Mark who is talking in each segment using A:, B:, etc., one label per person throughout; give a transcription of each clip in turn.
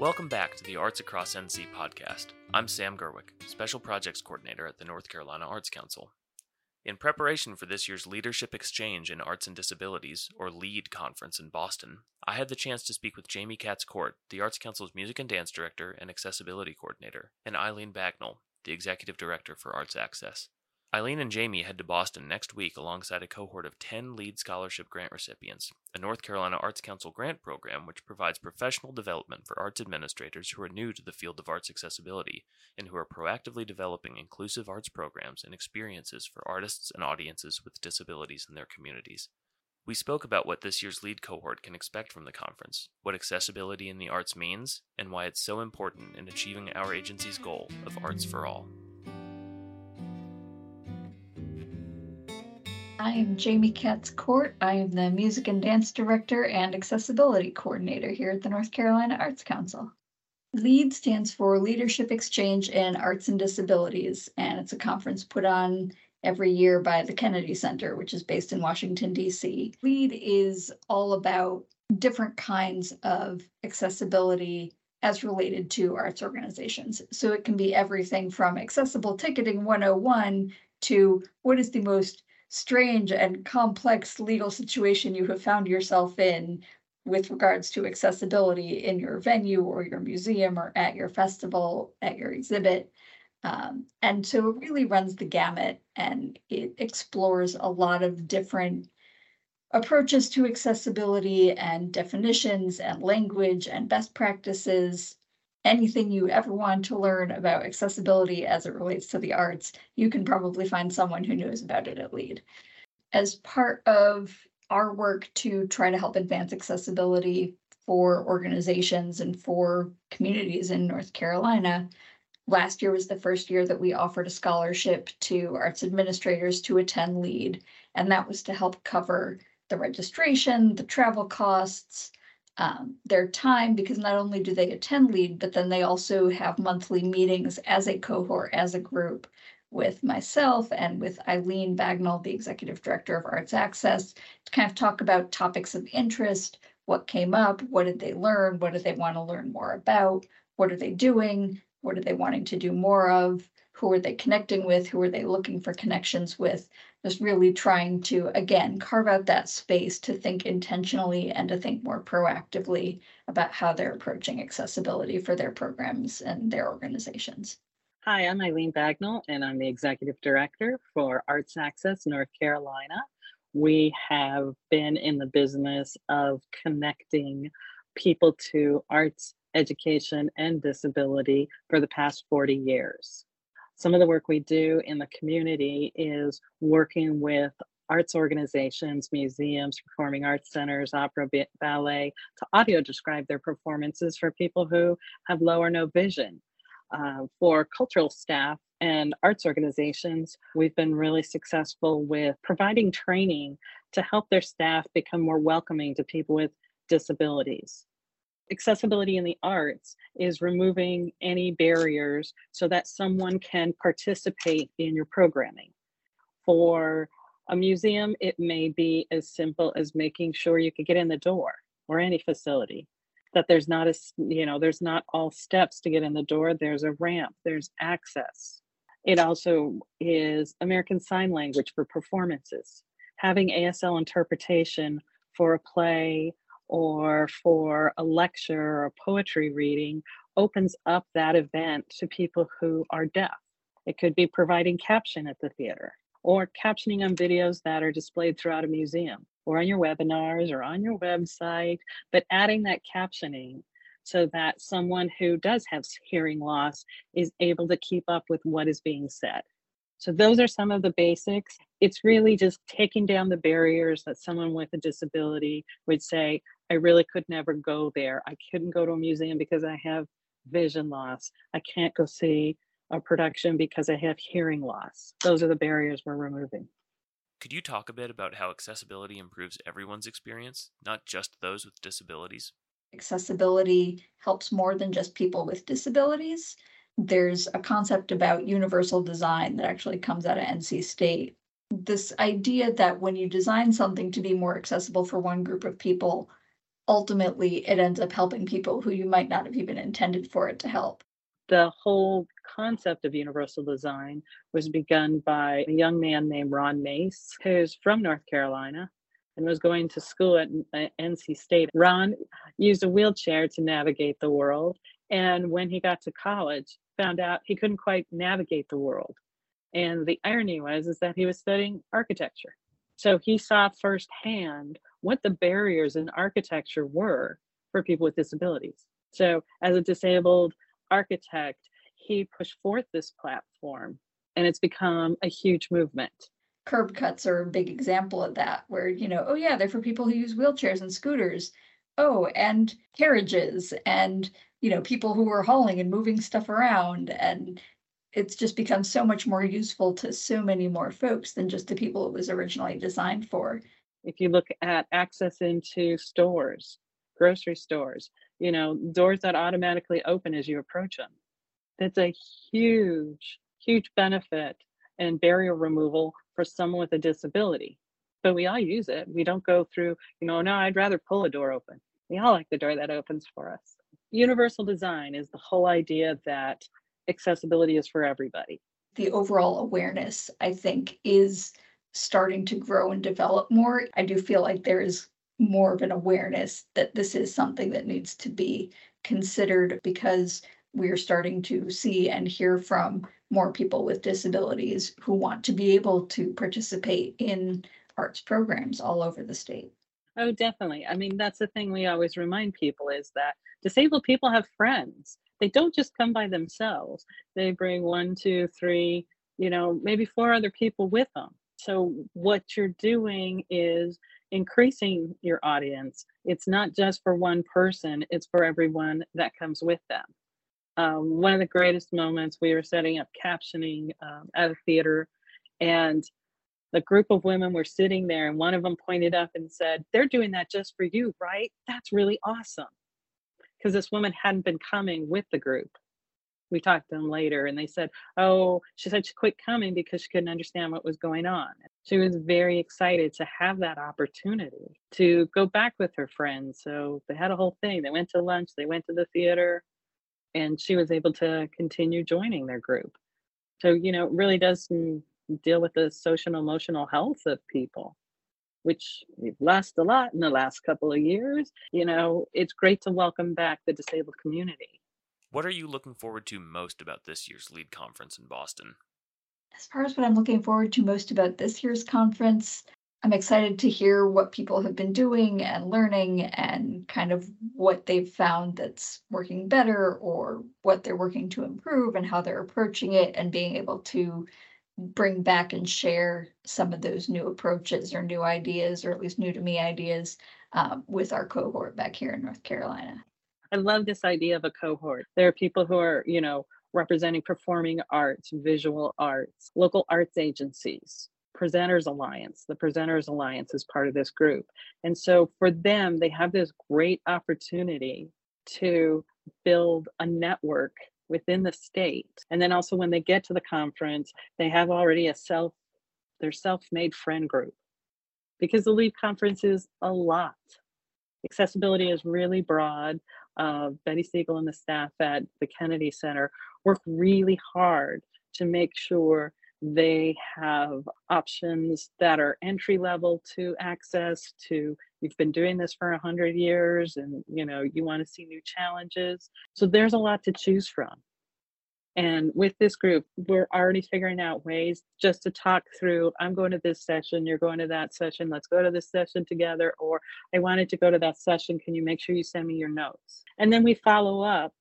A: Welcome back to the Arts Across NC podcast. I'm Sam Gerwick, Special Projects Coordinator at the North Carolina Arts Council. In preparation for this year's Leadership Exchange in Arts and Disabilities, or LEAD conference in Boston, I had the chance to speak with Jamie Katz Court, the Arts Council's Music and Dance Director and Accessibility Coordinator, and Eileen Bagnall, the Executive Director for Arts Access. Eileen and Jamie head to Boston next week alongside a cohort of 10 LEAD Scholarship Grant recipients, a North Carolina Arts Council grant program which provides professional development for arts administrators who are new to the field of arts accessibility and who are proactively developing inclusive arts programs and experiences for artists and audiences with disabilities in their communities. We spoke about what this year's LEAD cohort can expect from the conference, what accessibility in the arts means, and why it's so important in achieving our agency's goal of Arts for All.
B: I am Jamie Katz Court. I am the Music and Dance Director and Accessibility Coordinator here at the North Carolina Arts Council. LEAD stands for Leadership Exchange in Arts and Disabilities, and it's a conference put on every year by the Kennedy Center, which is based in Washington, D.C. LEAD is all about different kinds of accessibility as related to arts organizations. So it can be everything from accessible ticketing 101 to what is the most strange and complex legal situation you have found yourself in with regards to accessibility in your venue or your museum or at your festival, at your exhibit. Um, and so it really runs the gamut and it explores a lot of different approaches to accessibility and definitions and language and best practices anything you ever want to learn about accessibility as it relates to the arts, you can probably find someone who knows about it at LEAD. As part of our work to try to help advance accessibility for organizations and for communities in North Carolina, last year was the first year that we offered a scholarship to arts administrators to attend LEAD, and that was to help cover the registration, the travel costs, um, their time because not only do they attend lead, but then they also have monthly meetings as a cohort, as a group with myself and with Eileen Bagnall, the executive director of Arts Access, to kind of talk about topics of interest, what came up, what did they learn, what do they want to learn more about, what are they doing, what are they wanting to do more of, who are they connecting with, who are they looking for connections with, just really trying to, again, carve out that space to think intentionally and to think more proactively about how they're approaching accessibility for their programs and their organizations.
C: Hi, I'm Eileen Bagnall, and I'm the Executive Director for Arts Access North Carolina. We have been in the business of connecting people to arts education and disability for the past 40 years. Some of the work we do in the community is working with arts organizations, museums, performing arts centers, opera, ballet to audio describe their performances for people who have low or no vision. Uh, for cultural staff and arts organizations, we've been really successful with providing training to help their staff become more welcoming to people with disabilities accessibility in the arts is removing any barriers so that someone can participate in your programming. For a museum, it may be as simple as making sure you can get in the door or any facility that there's not a you know there's not all steps to get in the door. There's a ramp there's access. It also is american sign language for performances. Having asl interpretation for a play or for a lecture or a poetry reading opens up that event to people who are deaf. It could be providing caption at the theater or captioning on videos that are displayed throughout a museum or on your webinars or on your website, but adding that captioning so that someone who does have hearing loss is able to keep up with what is being said. So, those are some of the basics. It's really just taking down the barriers that someone with a disability would say, I really could never go there. I couldn't go to a museum because I have vision loss. I can't go see a production because I have hearing loss. Those are the barriers we're removing.
A: Could you talk a bit about how accessibility improves everyone's experience, not just those with disabilities?
B: Accessibility helps more than just people with disabilities. There's a concept about universal design that actually comes out of NC State. This idea that when you design something to be more accessible for one group of people, ultimately it ends up helping people who you might not have even intended for it to help.
C: The whole concept of universal design was begun by a young man named Ron Mace, who's from North Carolina and was going to school at NC State. Ron used a wheelchair to navigate the world. And when he got to college, found out he couldn't quite navigate the world. And the irony was is that he was studying architecture. So he saw firsthand what the barriers in architecture were for people with disabilities. So as a disabled architect, he pushed forth this platform and it's become a huge movement.
B: Curb cuts are a big example of that, where, you know, oh yeah, they're for people who use wheelchairs and scooters. Oh, and carriages and, you know, people who are hauling and moving stuff around. And it's just become so much more useful to so many more folks than just the people it was originally designed for.
C: If you look at access into stores, grocery stores, you know, doors that automatically open as you approach them. That's a huge, huge benefit and barrier removal for someone with a disability. But we all use it. We don't go through, you know, no, I'd rather pull a door open. We all like the door that opens for us. Universal design is the whole idea that accessibility is for everybody.
B: The overall awareness, I think, is starting to grow and develop more. I do feel like there is more of an awareness that this is something that needs to be considered because we're starting to see and hear from more people with disabilities who want to be able to participate in arts programs all over the state.
C: Oh, definitely. I mean, that's the thing we always remind people is that disabled people have friends. They don't just come by themselves. They bring one, two, three, you know, maybe four other people with them. So what you're doing is increasing your audience. It's not just for one person, it's for everyone that comes with them. Um, one of the greatest moments, we were setting up captioning um, at a theater, and the group of women were sitting there, and one of them pointed up and said, They're doing that just for you, right? That's really awesome. Because this woman hadn't been coming with the group we talked to them later and they said, Oh, she said she quit coming because she couldn't understand what was going on. She was very excited to have that opportunity to go back with her friends. So they had a whole thing. They went to lunch, they went to the theater, and she was able to continue joining their group. So, you know, it really does deal with the social and emotional health of people which we've lost a lot in the last couple of years. You know, it's great to welcome back the disabled community.
A: What are you looking forward to most about this year's LEAD conference in Boston?
B: As far as what I'm looking forward to most about this year's conference, I'm excited to hear what people have been doing and learning and kind of what they've found that's working better or what they're working to improve and how they're approaching it and being able to bring back and share some of those new approaches or new ideas or at least new to me ideas um, with our cohort back here in North Carolina.
C: I love this idea of a cohort. There are people who are, you know, representing performing arts, visual arts, local arts agencies, Presenters Alliance. The Presenters Alliance is part of this group. And so for them, they have this great opportunity to build a network within the state. And then also when they get to the conference, they have already a self their self-made friend group. Because the LEAD conference is a lot. Accessibility is really broad uh, Betty Siegel and the staff at the Kennedy Center work really hard to make sure they have options that are entry level to access to you've been doing this for 100 years and you know you want to see new challenges so there's a lot to choose from and with this group, we're already figuring out ways just to talk through I'm going to this session, you're going to that session, let's go to this session together. Or I wanted to go to that session. Can you make sure you send me your notes? And then we follow up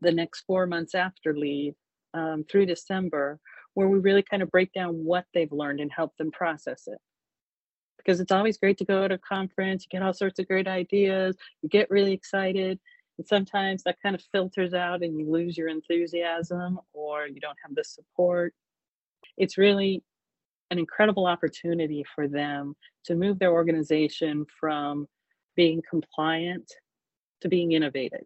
C: the next four months after LEAD um, through December, where we really kind of break down what they've learned and help them process it. Because it's always great to go to a conference, you get all sorts of great ideas, you get really excited, and sometimes that kind of filters out and you lose your enthusiasm or you don't have the support. It's really an incredible opportunity for them to move their organization from being compliant to being innovative.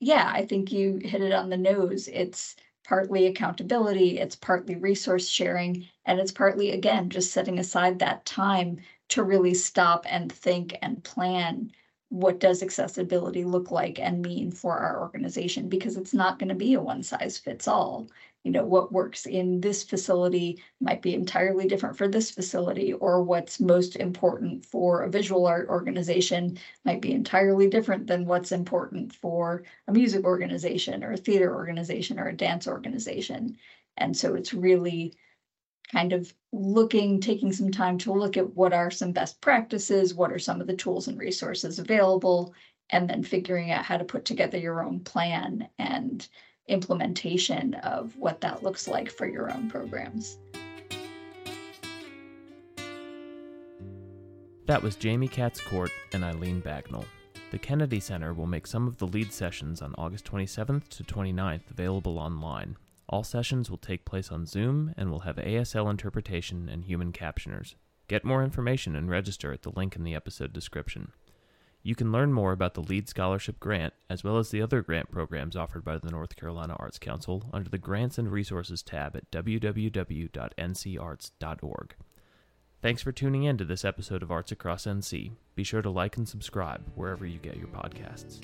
B: Yeah, I think you hit it on the nose. It's partly accountability, it's partly resource sharing, and it's partly, again, just setting aside that time to really stop and think and plan what does accessibility look like and mean for our organization? Because it's not going to be a one size fits all you know what works in this facility might be entirely different for this facility or what's most important for a visual art organization might be entirely different than what's important for a music organization or a theater organization or a dance organization. And so it's really kind of looking, taking some time to look at what are some best practices, what are some of the tools and resources available, and then figuring out how to put together your own plan and implementation of what that looks like for your own programs.
A: That was Jamie Katz Court and Eileen Bagnall. The Kennedy Center will make some of the lead sessions on August 27th to 29th available online all sessions will take place on Zoom and will have ASL interpretation and human captioners. Get more information and register at the link in the episode description. You can learn more about the LEAD Scholarship Grant, as well as the other grant programs offered by the North Carolina Arts Council, under the Grants and Resources tab at www.ncarts.org. Thanks for tuning in to this episode of Arts Across NC. Be sure to like and subscribe wherever you get your podcasts.